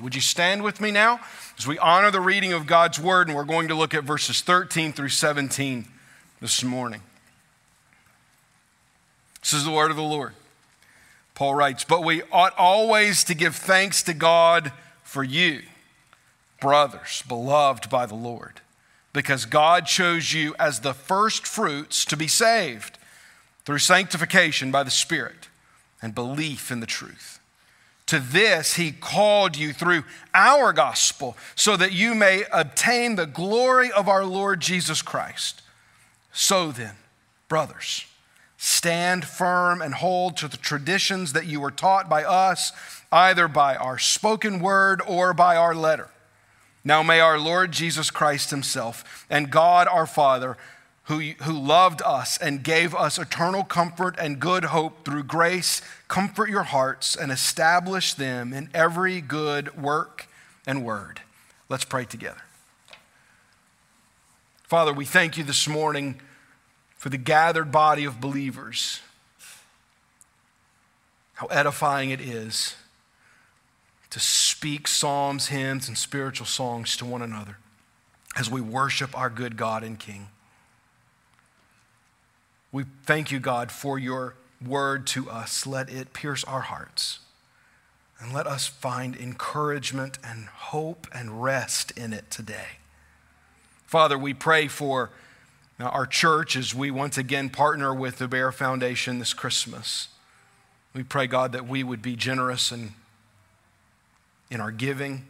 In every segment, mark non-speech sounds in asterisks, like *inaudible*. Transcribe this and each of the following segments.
Would you stand with me now as we honor the reading of God's word? And we're going to look at verses 13 through 17 this morning. This is the word of the Lord. Paul writes, But we ought always to give thanks to God for you, brothers, beloved by the Lord, because God chose you as the first fruits to be saved through sanctification by the Spirit and belief in the truth. To this he called you through our gospel, so that you may obtain the glory of our Lord Jesus Christ. So then, brothers, stand firm and hold to the traditions that you were taught by us, either by our spoken word or by our letter. Now may our Lord Jesus Christ himself and God our Father, who, who loved us and gave us eternal comfort and good hope through grace, comfort your hearts and establish them in every good work and word. Let's pray together. Father, we thank you this morning for the gathered body of believers. How edifying it is to speak psalms, hymns, and spiritual songs to one another as we worship our good God and King. We thank you, God, for your word to us. Let it pierce our hearts. And let us find encouragement and hope and rest in it today. Father, we pray for uh, our church as we once again partner with the Bair Foundation this Christmas. We pray, God, that we would be generous in, in our giving,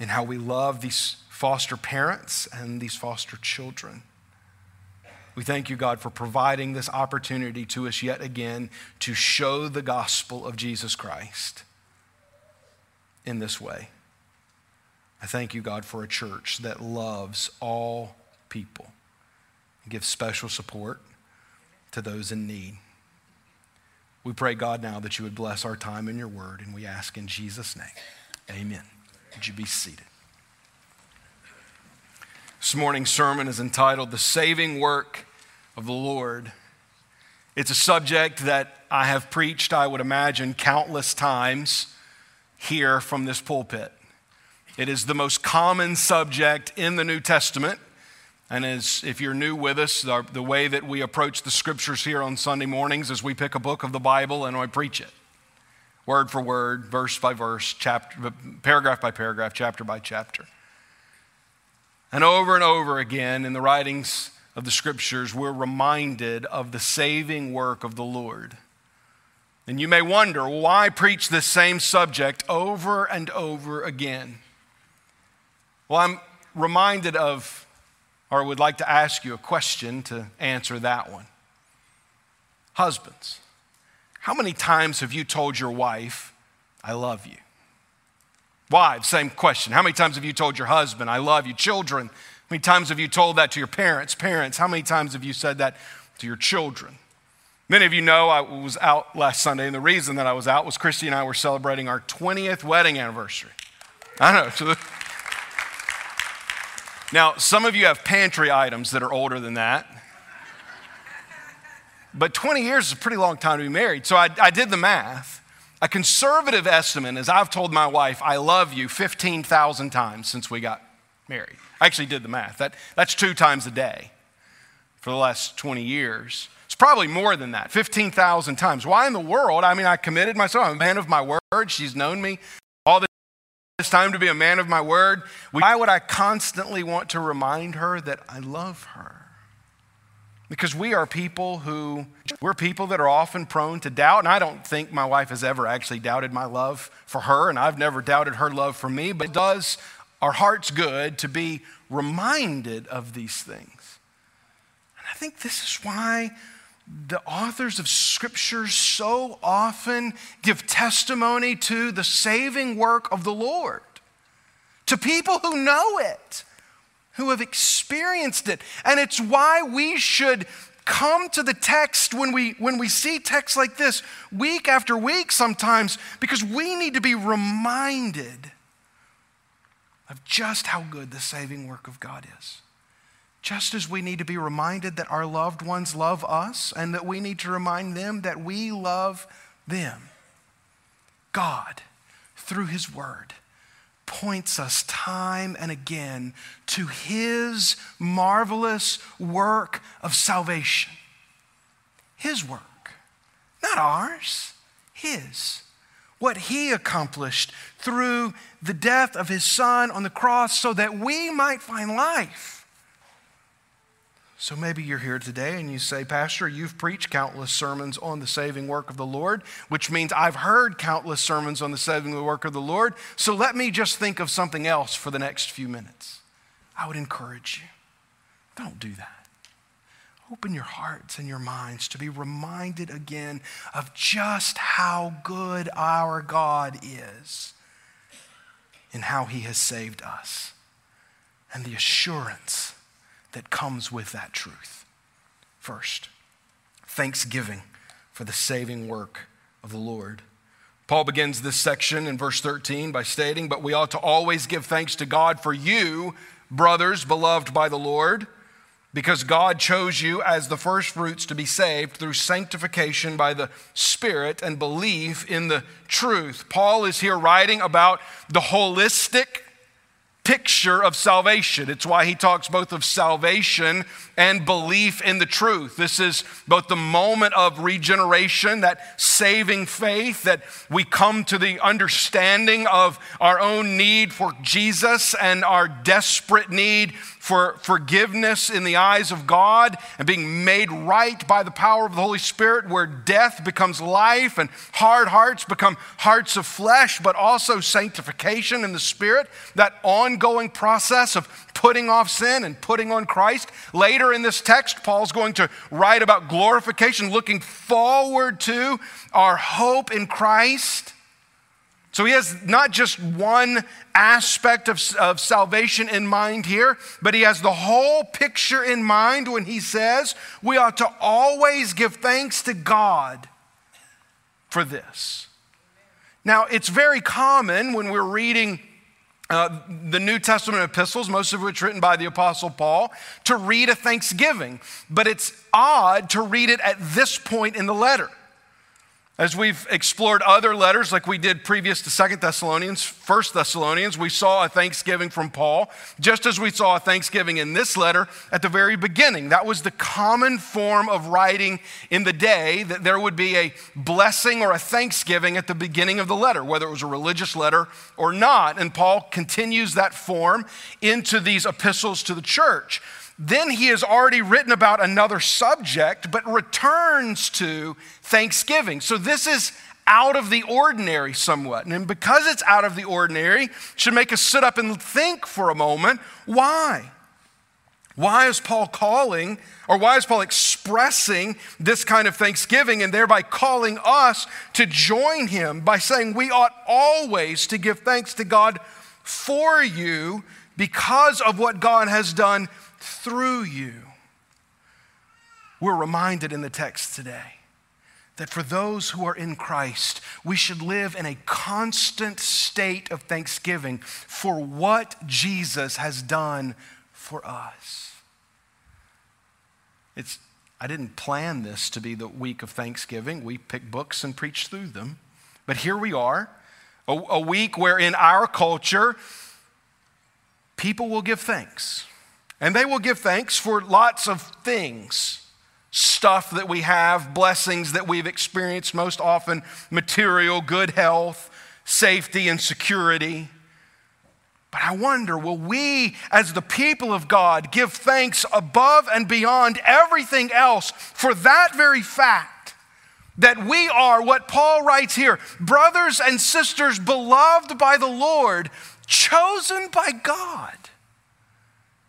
in how we love these foster parents and these foster children. We thank you, God, for providing this opportunity to us yet again to show the gospel of Jesus Christ in this way. I thank you, God, for a church that loves all people and gives special support to those in need. We pray, God, now that you would bless our time in your word, and we ask in Jesus' name. Amen. Would you be seated? This morning's sermon is entitled The Saving Work of the Lord. It's a subject that I have preached, I would imagine, countless times here from this pulpit. It is the most common subject in the New Testament. And as if you're new with us, the, the way that we approach the scriptures here on Sunday mornings is we pick a book of the Bible and I preach it. Word for word, verse by verse, chapter, paragraph by paragraph, chapter by chapter. And over and over again in the writings of the scriptures, we're reminded of the saving work of the Lord. And you may wonder why preach this same subject over and over again? Well, I'm reminded of, or would like to ask you a question to answer that one. Husbands, how many times have you told your wife, I love you? Wives, same question. How many times have you told your husband, I love you? Children, how many times have you told that to your parents? Parents, how many times have you said that to your children? Many of you know I was out last Sunday, and the reason that I was out was Christy and I were celebrating our 20th wedding anniversary. I know. So *laughs* the... now, some of you have pantry items that are older than that. But 20 years is a pretty long time to be married. So I, I did the math. A conservative estimate is I've told my wife, I love you 15,000 times since we got married. I actually did the math. That, that's two times a day for the last 20 years. It's probably more than that, 15,000 times. Why in the world? I mean, I committed myself. I'm a man of my word. She's known me all this time to be a man of my word. Why would I constantly want to remind her that I love her? Because we are people who, we're people that are often prone to doubt. And I don't think my wife has ever actually doubted my love for her, and I've never doubted her love for me, but it does our hearts good to be reminded of these things. And I think this is why the authors of Scripture so often give testimony to the saving work of the Lord, to people who know it who have experienced it. And it's why we should come to the text when we when we see texts like this week after week sometimes because we need to be reminded of just how good the saving work of God is. Just as we need to be reminded that our loved ones love us and that we need to remind them that we love them. God, through His Word, points us time and again to his marvelous work of salvation. His work, not ours, his. What he accomplished through the death of his son on the cross so that we might find life. So maybe you're here today and you say, Pastor, you've preached countless sermons on the saving work of the Lord, which means I've heard countless sermons on the saving work of the Lord. So let me just think of something else for the next few minutes. I would encourage you don't do that. Open your hearts and your minds to be reminded again of just how good our God is and how he has saved us and the assurance that comes with that truth. First, thanksgiving for the saving work of the Lord. Paul begins this section in verse 13 by stating, But we ought to always give thanks to God for you, brothers beloved by the Lord, because God chose you as the firstfruits to be saved through sanctification by the Spirit and belief in the truth. Paul is here writing about the holistic picture of salvation. It's why he talks both of salvation and belief in the truth. This is both the moment of regeneration, that saving faith, that we come to the understanding of our own need for Jesus and our desperate need for forgiveness in the eyes of God and being made right by the power of the Holy Spirit, where death becomes life and hard hearts become hearts of flesh, but also sanctification in the Spirit, that ongoing process of putting off sin and putting on Christ. Later in this text, Paul's going to write about glorification, looking forward to our hope in Christ. So he has not just one aspect of, of salvation in mind here, but he has the whole picture in mind when he says we ought to always give thanks to God for this. Now, it's very common when we're reading uh, the New Testament epistles, most of which written by the Apostle Paul, to read a thanksgiving, but it's odd to read it at this point in the letter. As we've explored other letters, like we did previous to Second Thessalonians, First Thessalonians, we saw a thanksgiving from Paul, just as we saw a thanksgiving in this letter at the very beginning. That was the common form of writing in the day, that there would be a blessing or a thanksgiving at the beginning of the letter, whether it was a religious letter or not. And Paul continues that form into these epistles to the church. Then he has already written about another subject, but returns to thanksgiving. So this is out of the ordinary somewhat. And because it's out of the ordinary, should make us sit up and think for a moment why? Why is Paul calling, or why is Paul expressing this kind of thanksgiving and thereby calling us to join him by saying we ought always to give thanks to God for you because of what God has done through you. We're reminded in the text today that for those who are in Christ, we should live in a constant state of thanksgiving for what Jesus has done for us. It's, I didn't plan this to be the week of Thanksgiving. We pick books and preach through them. But here we are, a, a week where in our culture, people will give thanks and they will give thanks for lots of things stuff that we have, blessings that we've experienced, most often material, good health, safety, and security. But I wonder, will we, as the people of God, give thanks above and beyond everything else for that very fact that we are what Paul writes here brothers and sisters beloved by the Lord, chosen by God?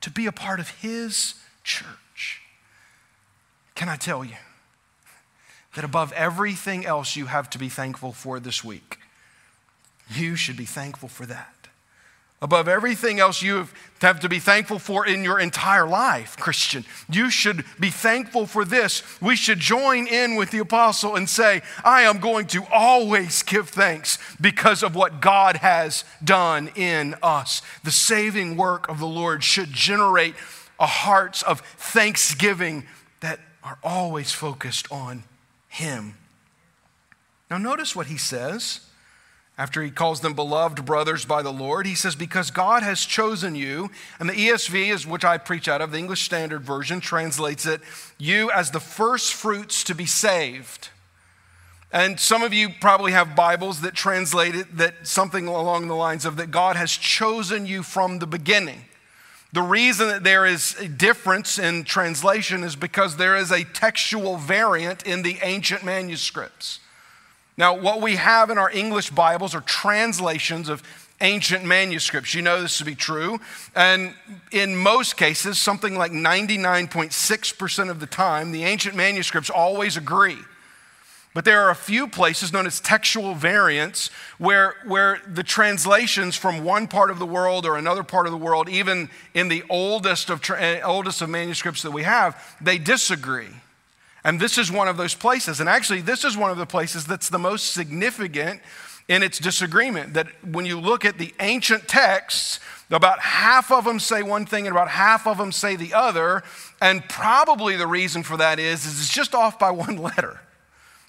To be a part of His church. Can I tell you that above everything else you have to be thankful for this week, you should be thankful for that above everything else you have to be thankful for in your entire life, Christian. You should be thankful for this. We should join in with the apostle and say, I am going to always give thanks because of what God has done in us. The saving work of the Lord should generate a hearts of thanksgiving that are always focused on Him. Now, notice what he says after he calls them beloved brothers by the Lord, he says, Because God has chosen you, and the ESV is which I preach out of, the English Standard Version translates it, you as the first fruits to be saved. And some of you probably have Bibles that translate it that something along the lines of that God has chosen you from the beginning. The reason that there is a difference in translation is because there is a textual variant in the ancient manuscripts. Now, what we have in our English Bibles are translations of ancient manuscripts. You know this to be true. And in most cases, something like 99.6% of the time, the ancient manuscripts always agree. But there are a few places known as textual variants where, where the translations from one part of the world or another part of the world, even in the oldest of, tra- eh, oldest of manuscripts that we have, they disagree. And this is one of those places. And actually, this is one of the places that's the most significant in its disagreement. That when you look at the ancient texts, about half of them say one thing and about half of them say the other. And probably the reason for that is, is it's just off by *laughs* one letter.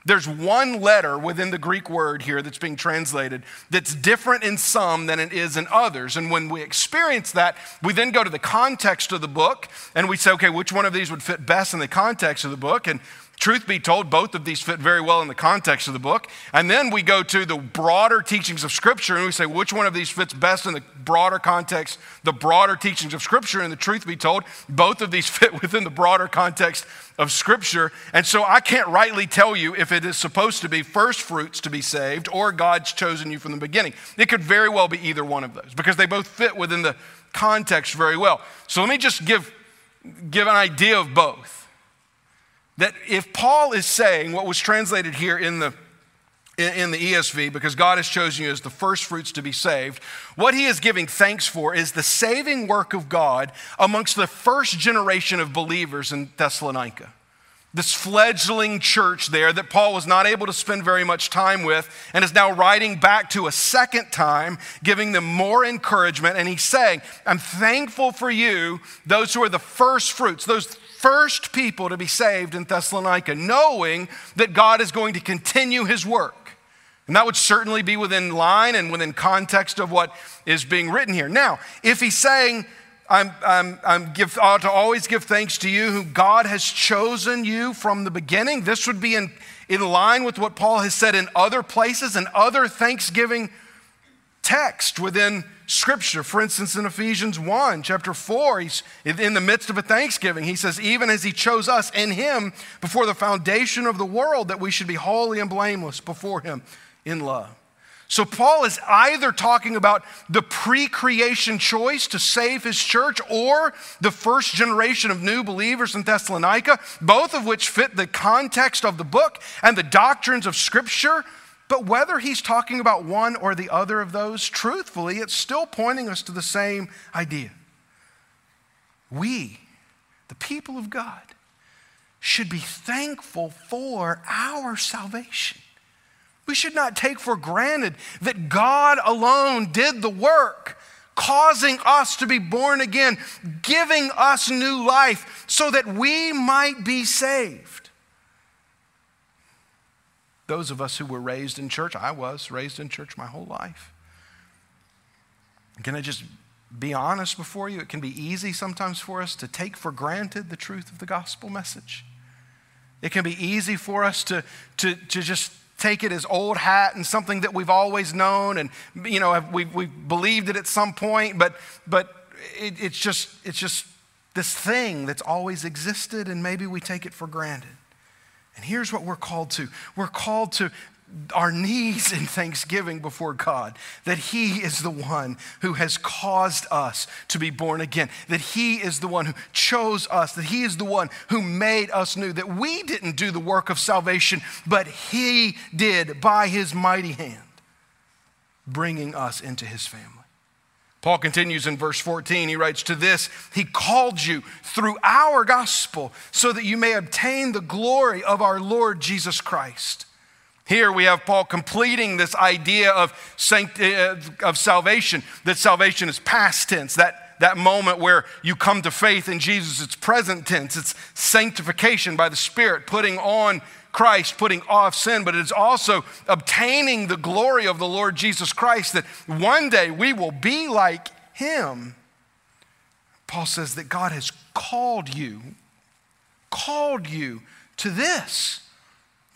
There's one letter within the Greek word here that's being translated that's different in some than it is in others. And when we experience that, we then go to the context of the book and we say, okay, which one of these would fit best in the context of the book? And Truth be told, both of these fit very well in the context of the book. And then we go to the broader teachings of Scripture and we say, which one of these fits best in the broader context, the broader teachings of Scripture? And the truth be told, both of these *laughs* fit within the broader context of Scripture. And so I can't rightly tell you if it is supposed to be first fruits to be saved or God's chosen you from the beginning. It could very well be either one of those because they both fit within the context very well. So let me just give, give an idea of both. That if Paul is saying what was translated here in the in the ESV, because God has chosen you as the first fruits to be saved, what he is giving thanks for is the saving work of God amongst the first generation of believers in Thessalonica. This fledgling church there that Paul was not able to spend very much time with, and is now writing back to a second time, giving them more encouragement. And he's saying, I'm thankful for you, those who are the first fruits, those first people to be saved in Thessalonica, knowing that God is going to continue his work. And that would certainly be within line and within context of what is being written here. Now, if he's saying, I'm, I'm, I'm give, ought to always give thanks to you who God has chosen you from the beginning, this would be in, in line with what Paul has said in other places and other thanksgiving text within scripture. For instance, in Ephesians 1, chapter 4, he's in the midst of a thanksgiving. He says, Even as he chose us in him before the foundation of the world, that we should be holy and blameless before him in love. So, Paul is either talking about the pre creation choice to save his church or the first generation of new believers in Thessalonica, both of which fit the context of the book and the doctrines of Scripture. But whether he's talking about one or the other of those, truthfully, it's still pointing us to the same idea. We, the people of God, should be thankful for our salvation. We should not take for granted that God alone did the work, causing us to be born again, giving us new life so that we might be saved. Those of us who were raised in church, I was raised in church my whole life. Can I just be honest before you? It can be easy sometimes for us to take for granted the truth of the gospel message. It can be easy for us to, to, to just take it as old hat and something that we've always known and you know we've, we've believed it at some point but but it, it's just it's just this thing that's always existed and maybe we take it for granted and here's what we're called to we're called to our knees in thanksgiving before God that He is the one who has caused us to be born again, that He is the one who chose us, that He is the one who made us new, that we didn't do the work of salvation, but He did by His mighty hand, bringing us into His family. Paul continues in verse 14. He writes, To this, he called you through our gospel so that you may obtain the glory of our Lord Jesus Christ. Here we have Paul completing this idea of, sanct- uh, of salvation, that salvation is past tense, that, that moment where you come to faith in Jesus, it's present tense, it's sanctification by the Spirit, putting on Christ, putting off sin, but it is also obtaining the glory of the Lord Jesus Christ that one day we will be like him. Paul says that God has called you, called you to this.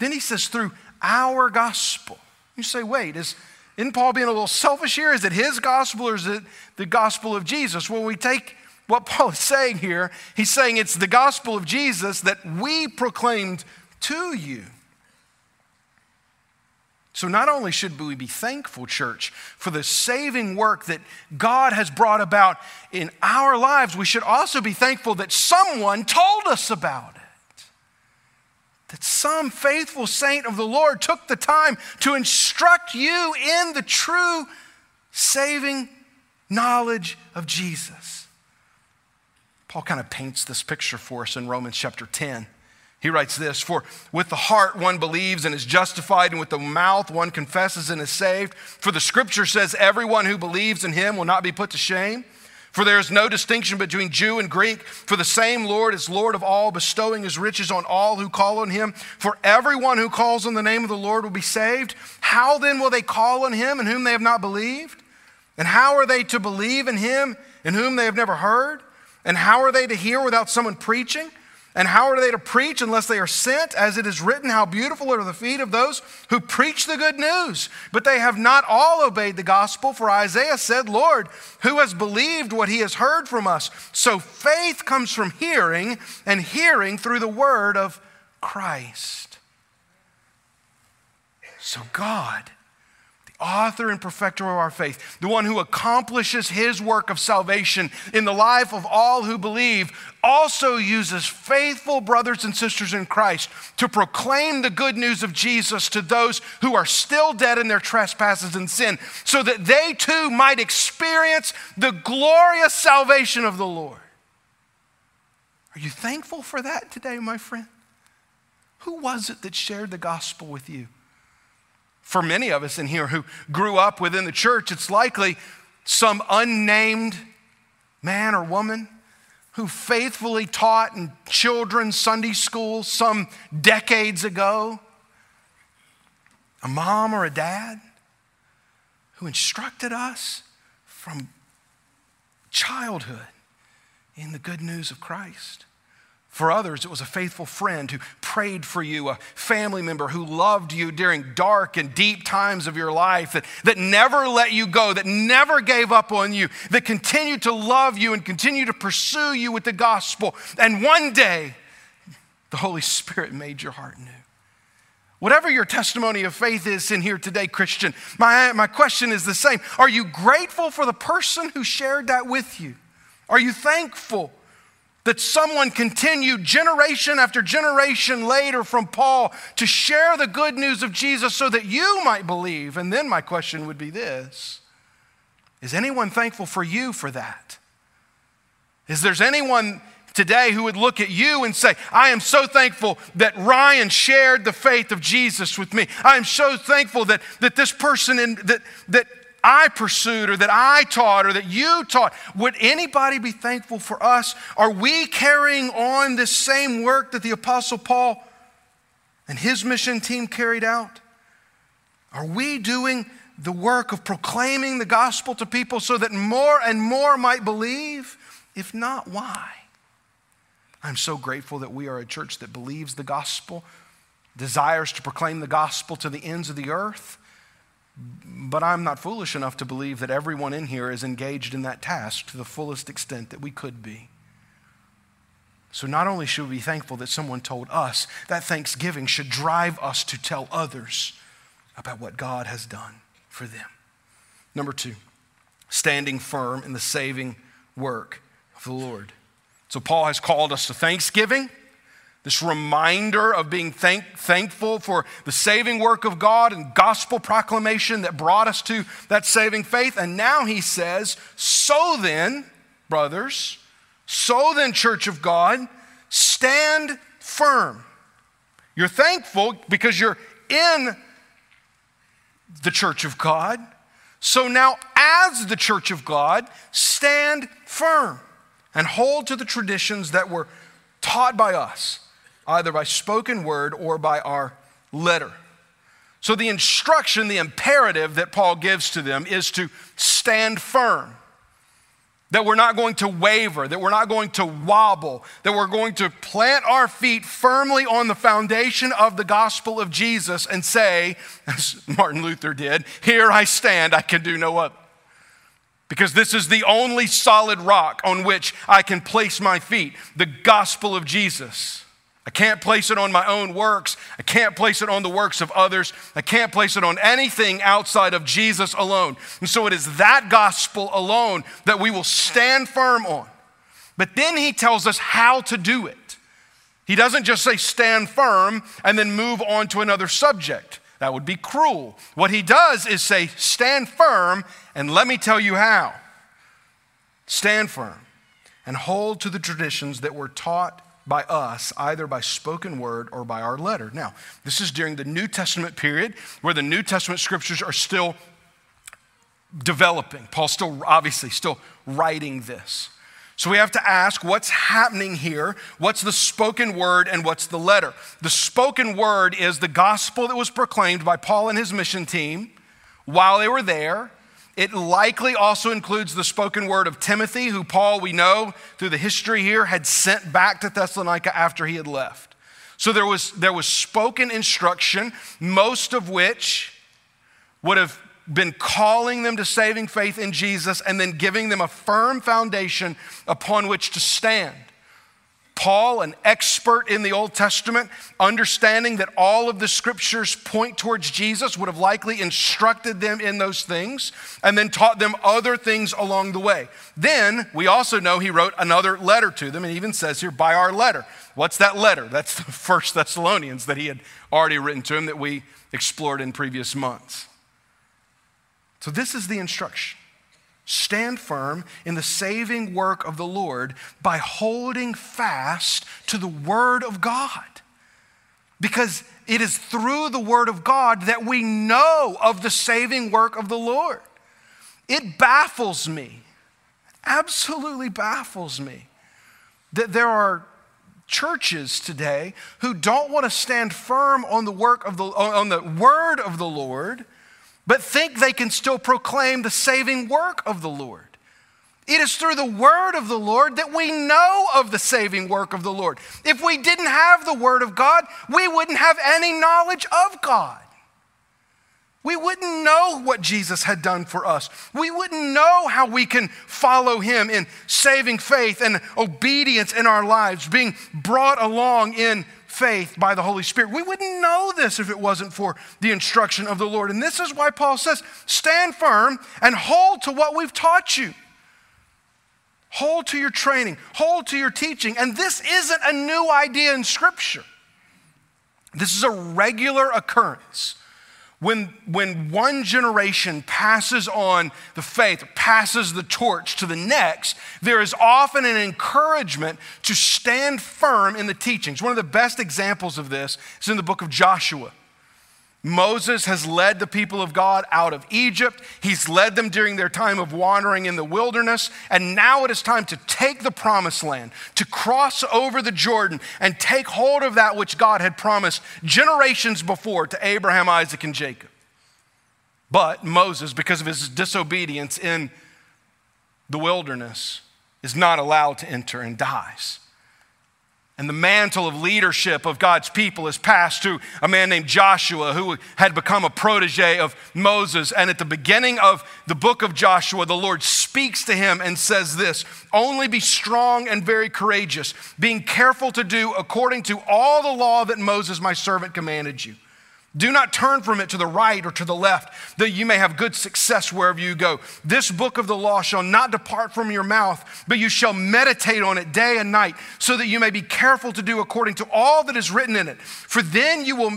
Then he says, through our gospel. You say, wait, is, isn't Paul being a little selfish here? Is it his gospel or is it the gospel of Jesus? Well, we take what Paul is saying here. He's saying it's the gospel of Jesus that we proclaimed to you. So, not only should we be thankful, church, for the saving work that God has brought about in our lives, we should also be thankful that someone told us about it. That some faithful saint of the Lord took the time to instruct you in the true saving knowledge of Jesus. Paul kind of paints this picture for us in Romans chapter 10. He writes this For with the heart one believes and is justified, and with the mouth one confesses and is saved. For the scripture says, Everyone who believes in him will not be put to shame. For there is no distinction between Jew and Greek, for the same Lord is Lord of all, bestowing his riches on all who call on him. For everyone who calls on the name of the Lord will be saved. How then will they call on him in whom they have not believed? And how are they to believe in him in whom they have never heard? And how are they to hear without someone preaching? And how are they to preach unless they are sent? As it is written, How beautiful are the feet of those who preach the good news. But they have not all obeyed the gospel, for Isaiah said, Lord, who has believed what he has heard from us? So faith comes from hearing, and hearing through the word of Christ. So God author and perfecter of our faith, the one who accomplishes his work of salvation in the life of all who believe, also uses faithful brothers and sisters in Christ to proclaim the good news of Jesus to those who are still dead in their trespasses and sin, so that they too might experience the glorious salvation of the Lord. Are you thankful for that today, my friend? Who was it that shared the gospel with you? For many of us in here who grew up within the church, it's likely some unnamed man or woman who faithfully taught in children's Sunday school some decades ago. A mom or a dad who instructed us from childhood in the good news of Christ. For others, it was a faithful friend who prayed for you, a family member who loved you during dark and deep times of your life, that, that never let you go, that never gave up on you, that continued to love you and continue to pursue you with the gospel. And one day, the Holy Spirit made your heart new. Whatever your testimony of faith is in here today, Christian, my, my question is the same. Are you grateful for the person who shared that with you? Are you thankful that someone continued generation after generation later from Paul to share the good news of Jesus so that you might believe. And then my question would be this Is anyone thankful for you for that? Is there anyone today who would look at you and say, I am so thankful that Ryan shared the faith of Jesus with me. I am so thankful that, that this person in, that, that I pursued or that I taught or that you taught. Would anybody be thankful for us? Are we carrying on this same work that the Apostle Paul and his mission team carried out? Are we doing the work of proclaiming the gospel to people so that more and more might believe? If not, why? I'm so grateful that we are a church that believes the gospel, desires to proclaim the gospel to the ends of the earth but I'm not foolish enough to believe that everyone in here is engaged in that task to the fullest extent that we could be. So, not only should we be thankful that someone told us, that thanksgiving should drive us to tell others about what God has done for them. Number two, standing firm in the saving work of the Lord. So, Paul has called us to thanksgiving this reminder of being thank, thankful for the saving work of God and gospel proclamation that brought us to that saving faith. And now he says, So then, brothers, so then, church of God, stand firm. You're thankful because you're in the church of God. So now, as the church of God, stand firm and hold to the traditions that were taught by us either by spoken word or by our letter. So, the instruction, the imperative that Paul gives to them is to stand firm that we're not going to waver, that we're not going to wobble, that we're going to plant our feet firmly on the foundation of the gospel of Jesus and say, *laughs* as Martin Luther did, Here I stand, I can do no other. Because this is the only solid rock on which I can place my feet, the gospel of Jesus. I can't place it on my own works. I can't place it on the works of others. I can't place it on anything outside of Jesus alone. And so it is that gospel alone that we will stand firm on. But then he tells us how to do it. He doesn't just say stand firm and then move on to another subject. That would be cruel. What he does is say stand firm and let me tell you how. Stand firm and hold to the traditions that were taught by us, either by spoken word or by our letter. Now, this is during the New Testament period where the New Testament scriptures are still developing. Paul's still, obviously, still writing this. So we have to ask what's happening here? What's the spoken word and what's the letter? The spoken word is the gospel that was proclaimed by Paul and his mission team while they were there it likely also includes the spoken word of Timothy, who Paul, we know through the history here, had sent back to Thessalonica after he had left. So there was, there was spoken instruction, most of which would have been calling them to saving faith in Jesus and then giving them a firm foundation upon which to stand. Paul, an expert in the Old Testament, understanding that all of the scriptures point towards Jesus, would have likely instructed them in those things and then taught them other things along the way. Then we also know he wrote another letter to them and even says here, by our letter. What's that letter? That's the *laughs* first Thessalonians that he had already written to him that we explored in previous months. So this is the instruction. Stand firm in the saving work of the Lord by holding fast to the Word of God. Because it is through the Word of God that we know of the saving work of the Lord. It baffles me, absolutely baffles me, that there are churches today who don't want to stand firm on the work of the on the word of the Lord but think they can still proclaim the saving work of the Lord. It is through the word of the Lord that we know of the saving work of the Lord. If we didn't have the word of God, we wouldn't have any knowledge of God. We wouldn't know what Jesus had done for us. We wouldn't know how we can follow him in saving faith and obedience in our lives, being brought along in faith by the Holy Spirit. We wouldn't know this if it wasn't for the instruction of the Lord. And this is why Paul says, stand firm and hold to what we've taught you. Hold to your training, hold to your teaching. And this isn't a new idea in Scripture. This is a regular occurrence. When, when one generation passes on the faith, passes the torch to the next, there is often an encouragement to stand firm in the teachings. One of the best examples of this is in the book of Joshua. Moses has led the people of God out of Egypt. He's led them during their time of wandering in the wilderness. And now it is time to take the promised land, to cross over the Jordan and take hold of that which God had promised generations before to Abraham, Isaac, and Jacob. But Moses, because of his disobedience in the wilderness, is not allowed to enter and dies. And the mantle of leadership of God's people is passed to a man named Joshua who had become a protege of Moses. And at the beginning of the book of Joshua, the Lord speaks to him and says this Only be strong and very courageous, being careful to do according to all the law that Moses, my servant, commanded you. Do not turn from it to the right or to the left, that you may have good success wherever you go. This book of the law shall not depart from your mouth, but you shall meditate on it day and night, so that you may be careful to do according to all that is written in it. For then you will,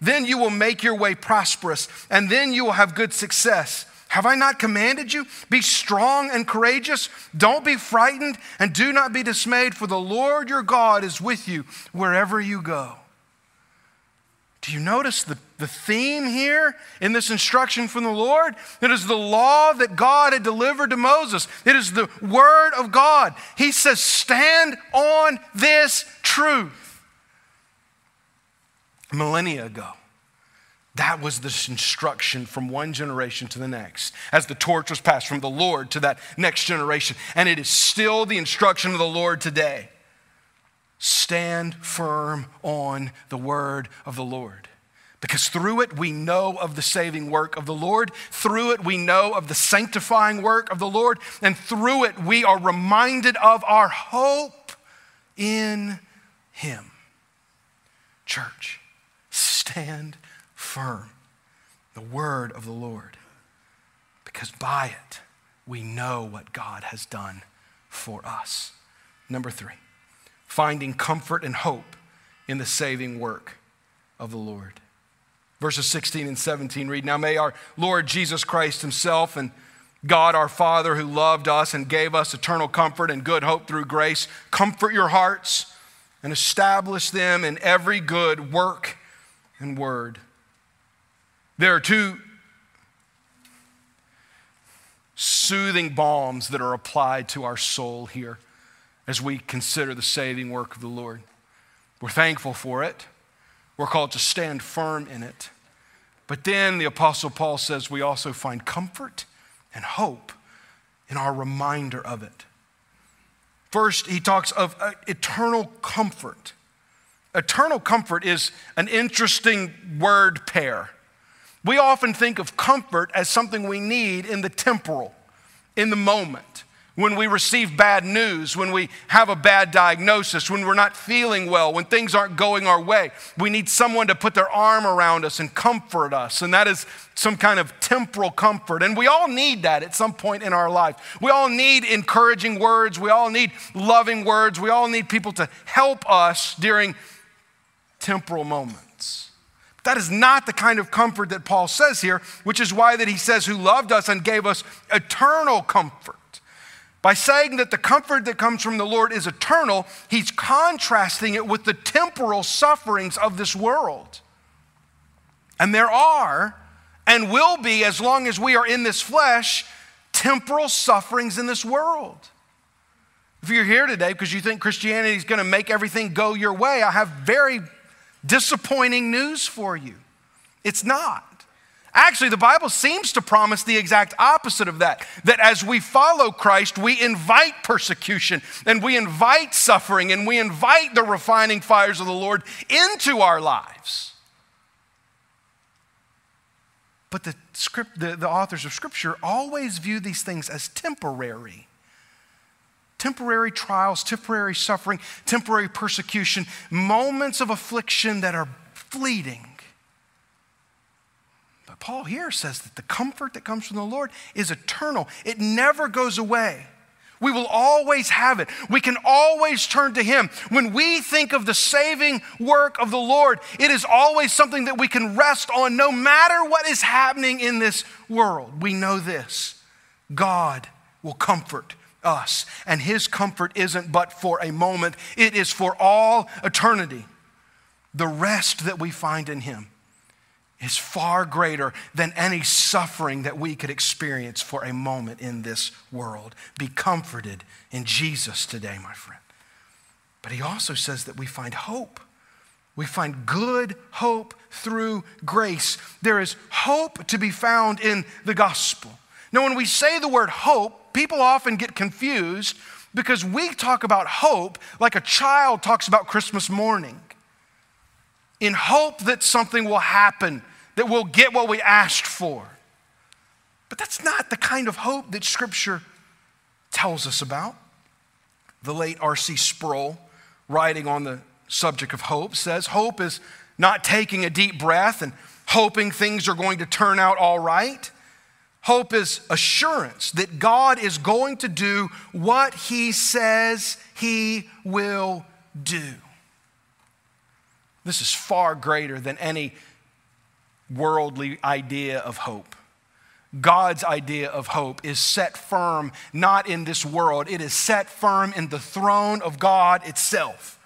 then you will make your way prosperous, and then you will have good success. Have I not commanded you? Be strong and courageous. Don't be frightened, and do not be dismayed, for the Lord your God is with you wherever you go. Do you notice the, the theme here in this instruction from the Lord? It is the law that God had delivered to Moses, it is the word of God. He says, Stand on this truth. millennia ago. That was this instruction from one generation to the next as the torch was passed from the Lord to that next generation. And it is still the instruction of the Lord today. Stand firm on the word of the Lord. Because through it we know of the saving work of the Lord. Through it we know of the sanctifying work of the Lord. And through it we are reminded of our hope in Him. Church, stand firm. The word of the Lord. Because by it we know what God has done for us. Number three, finding comfort and hope in the saving work of the Lord. Verses 16 and 17 read Now may our Lord Jesus Christ Himself and God our Father, who loved us and gave us eternal comfort and good hope through grace, comfort your hearts and establish them in every good work and word. There are two soothing balms that are applied to our soul here as we consider the saving work of the Lord. We're thankful for it. We're called to stand firm in it. But then the Apostle Paul says we also find comfort and hope in our reminder of it. First, he talks of uh, eternal comfort. Eternal comfort is an interesting word pair. We often think of comfort as something we need in the temporal, in the moment when we receive bad news, when we have a bad diagnosis, when we're not feeling well, when things aren't going our way. We need someone to put their arm around us and comfort us. And that is some kind of temporal comfort. And we all need that at some point in our life. We all need encouraging words. We all need loving words. We all need people to help us during temporal moments. That is not the kind of comfort that Paul says here, which is why that he says who loved us and gave us eternal comfort. By saying that the comfort that comes from the Lord is eternal, he's contrasting it with the temporal sufferings of this world. And there are, and will be, as long as we are in this flesh, temporal sufferings in this world. If you're here today because you think Christianity is going to make everything go your way, I have very disappointing news for you. It's not. Actually, the Bible seems to promise the exact opposite of that. That as we follow Christ, we invite persecution and we invite suffering and we invite the refining fires of the Lord into our lives. But the, script, the, the authors of Scripture always view these things as temporary temporary trials, temporary suffering, temporary persecution, moments of affliction that are fleeting. Paul here says that the comfort that comes from the Lord is eternal, it never goes away. We will always have it. We can always turn to Him. When we think of the saving work of the Lord, it is always something that we can rest on no matter what is happening in this world. We know this God will comfort us, and His comfort isn't but for a moment, it is for all eternity. The rest that we find in Him is far greater than any suffering that we could experience for a moment in this world. Be comforted in Jesus today, my friend. But he also says that we find hope. We find good hope through grace. There is hope to be found in the gospel. Now, when we say the word hope, people often get confused because we talk about hope like a child talks about Christmas morning in hope that something will happen, that we'll get what we asked for. But that's not the kind of hope that Scripture tells us about. The late R.C. Sproul, writing on the subject of hope, says hope is not taking a deep breath and hoping things are going to turn out all right. Hope is assurance that God is going to do what He says He will do. This is far greater than any worldly idea of hope. God's idea of hope is set firm not in this world, it is set firm in the throne of God itself.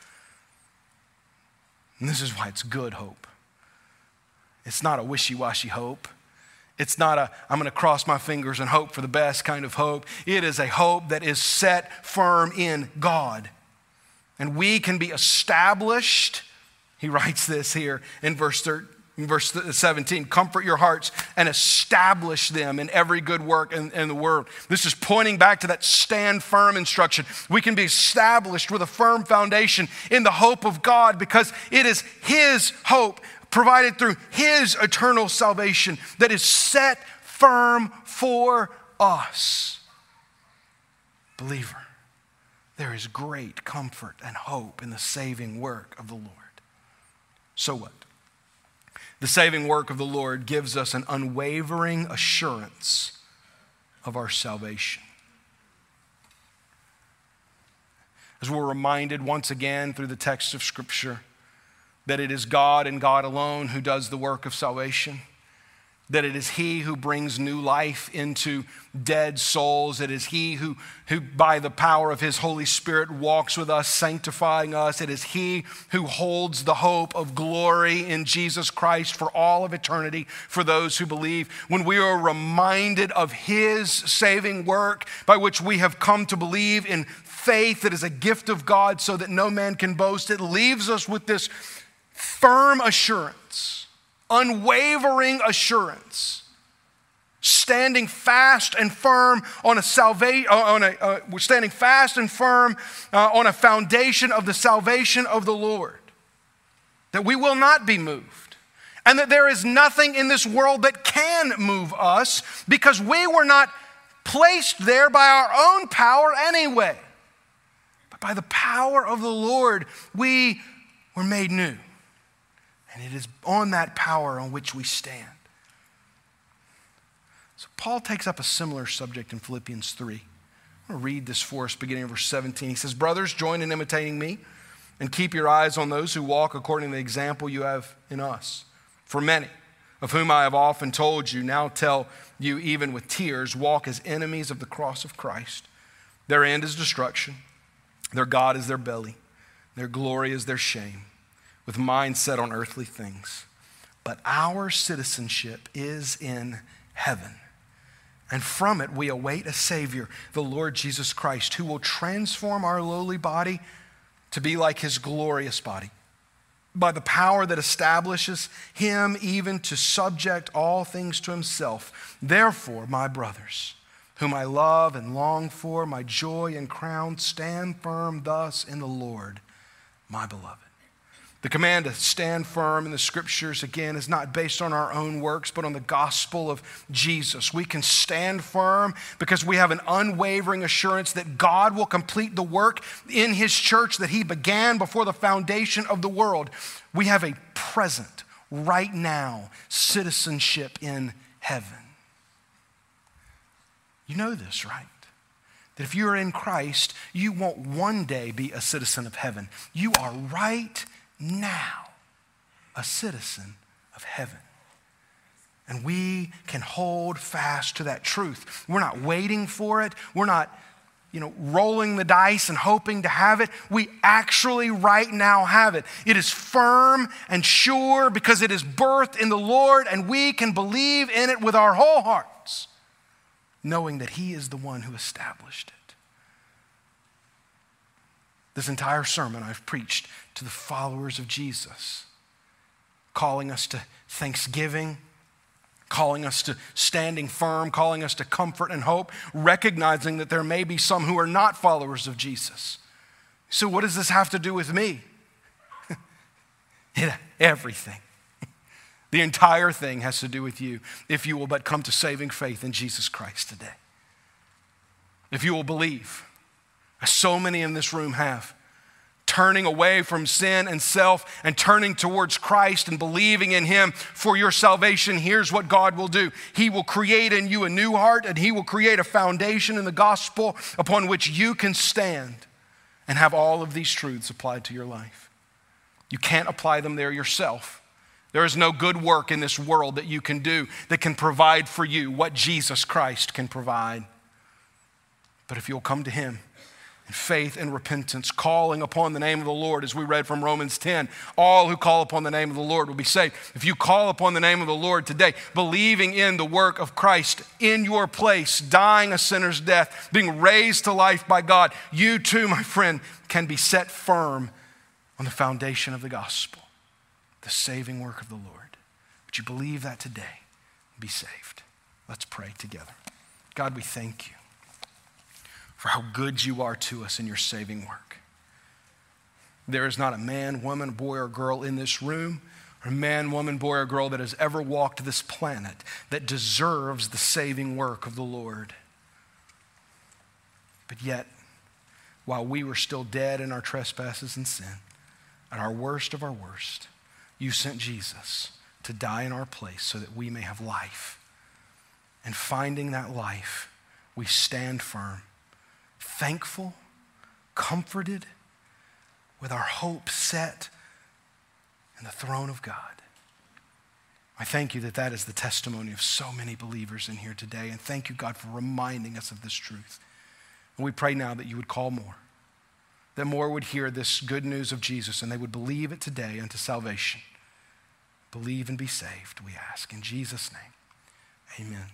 And this is why it's good hope. It's not a wishy washy hope. It's not a, I'm going to cross my fingers and hope for the best kind of hope. It is a hope that is set firm in God. And we can be established He writes this here in verse 13 verse 17 comfort your hearts and establish them in every good work in, in, the world. This is pointing back to that stand firm instruction. We can be established with a firm foundation in the hope of god because it is his hope provided through his eternal salvation that is set firm for us. Believer there is great comfort and hope in the saving work of the lord so what the saving work of the Lord gives us an unwavering assurance of our salvation. As we're reminded once again through the text of Scripture that it is God and God alone who does the work of salvation that it is He who brings new life into dead souls. It is He who, who, by the power of His Holy Spirit, walks with us, sanctifying us. It is He who holds the hope of glory in Jesus Christ for all of eternity for those who believe. When we are reminded of His saving work by which we have come to believe in faith that is a gift of God so that no man can boast, it leaves us with this firm assurance unwavering assurance, standing fast and firm on a salvation, uh, on a, uh, we're standing fast and firm uh, on a foundation of the salvation of the Lord, that we will not be moved. And that there is nothing in this world that can move us because we were not placed there by our own power anyway. But by the power of the Lord, we were made new. And it is on that power on which we stand. So Paul takes up a similar subject in Philippians 3. I'm going to read this for us beginning in verse 17. He says, Brothers, join in imitating me and keep your eyes on those who walk according to the example you have in us. For many, of whom I have often told you, now tell you even with tears, walk as enemies of the cross of Christ. Their end is destruction, their God is their belly, their glory is their shame with minds set on earthly things. But our citizenship is in heaven. And from it we await a Savior, the Lord Jesus Christ, who will transform our lowly body to be like his glorious body by the power that establishes him even to subject all things to himself. Therefore, my brothers, whom I love and long for, my joy and crown, stand firm thus in the Lord, my beloved. The command to stand firm in the scriptures, again, is not based on our own works, but on the gospel of Jesus. We can stand firm because we have an unwavering assurance that God will complete the work in His church that He began before the foundation of the world. We have a present, right now, citizenship in heaven. You know this, right? That if you are in Christ, you won't one day be a citizen of heaven. You are right now a citizen of heaven. And we can hold fast to that truth. We're not waiting for it. We're not, you know, rolling the dice and hoping to have it. We actually right now have it. It is firm and sure because it is birthed in the Lord, and we can believe in it with our whole hearts, knowing that He is the one who established it. This entire sermon I've preached to the followers of Jesus, calling us to thanksgiving, calling us to standing firm, calling us to comfort and hope, recognizing that there may be some who are not followers of Jesus. So, what does this have to do with me? *laughs* Everything. *laughs* The entire thing has to do with you if you will but come to saving faith in Jesus Christ today. If you will believe as so many in this room have. Turning away from sin and self and turning towards Christ and believing in Him for your salvation, here's what God will do He will create in you a new heart and He will create a foundation in the gospel upon which you can stand and have all of these truths applied to your life. You can't apply them there yourself. There is no good work in this world that you can do that can provide for you what Jesus Christ can provide. But if you'll come to Him, faith and repentance, calling upon the name of the Lord, as we read from Romans 10. All who call upon the name of the Lord will be saved. If you call upon the name of the Lord today, believing in the work of Christ in your place, dying a sinner's death, being raised to life by God, you too, my friend, can be set firm on the foundation of the gospel. the saving work of the Lord. Would you believe that today and be saved? Let's pray together. God, we thank you for how good you are to us in your saving work. There is not a man, woman, boy, or girl in this room, or a man, woman, boy, or girl that has ever walked this planet that deserves the saving work of the Lord. But yet, while we were still dead in our trespasses and sin, at our worst of our worst, you sent Jesus to die in our place so that we may have life. And finding that life, we stand firm, thankful, comforted, with our hope set in the throne of God. I thank you that that is the testimony of so many believers in here today. And thank you, God, for reminding us of this truth. And we pray now that you would call more, that more would hear this good news of Jesus and they would believe it today unto salvation. Believe and be saved, we ask. In Jesus' name, amen.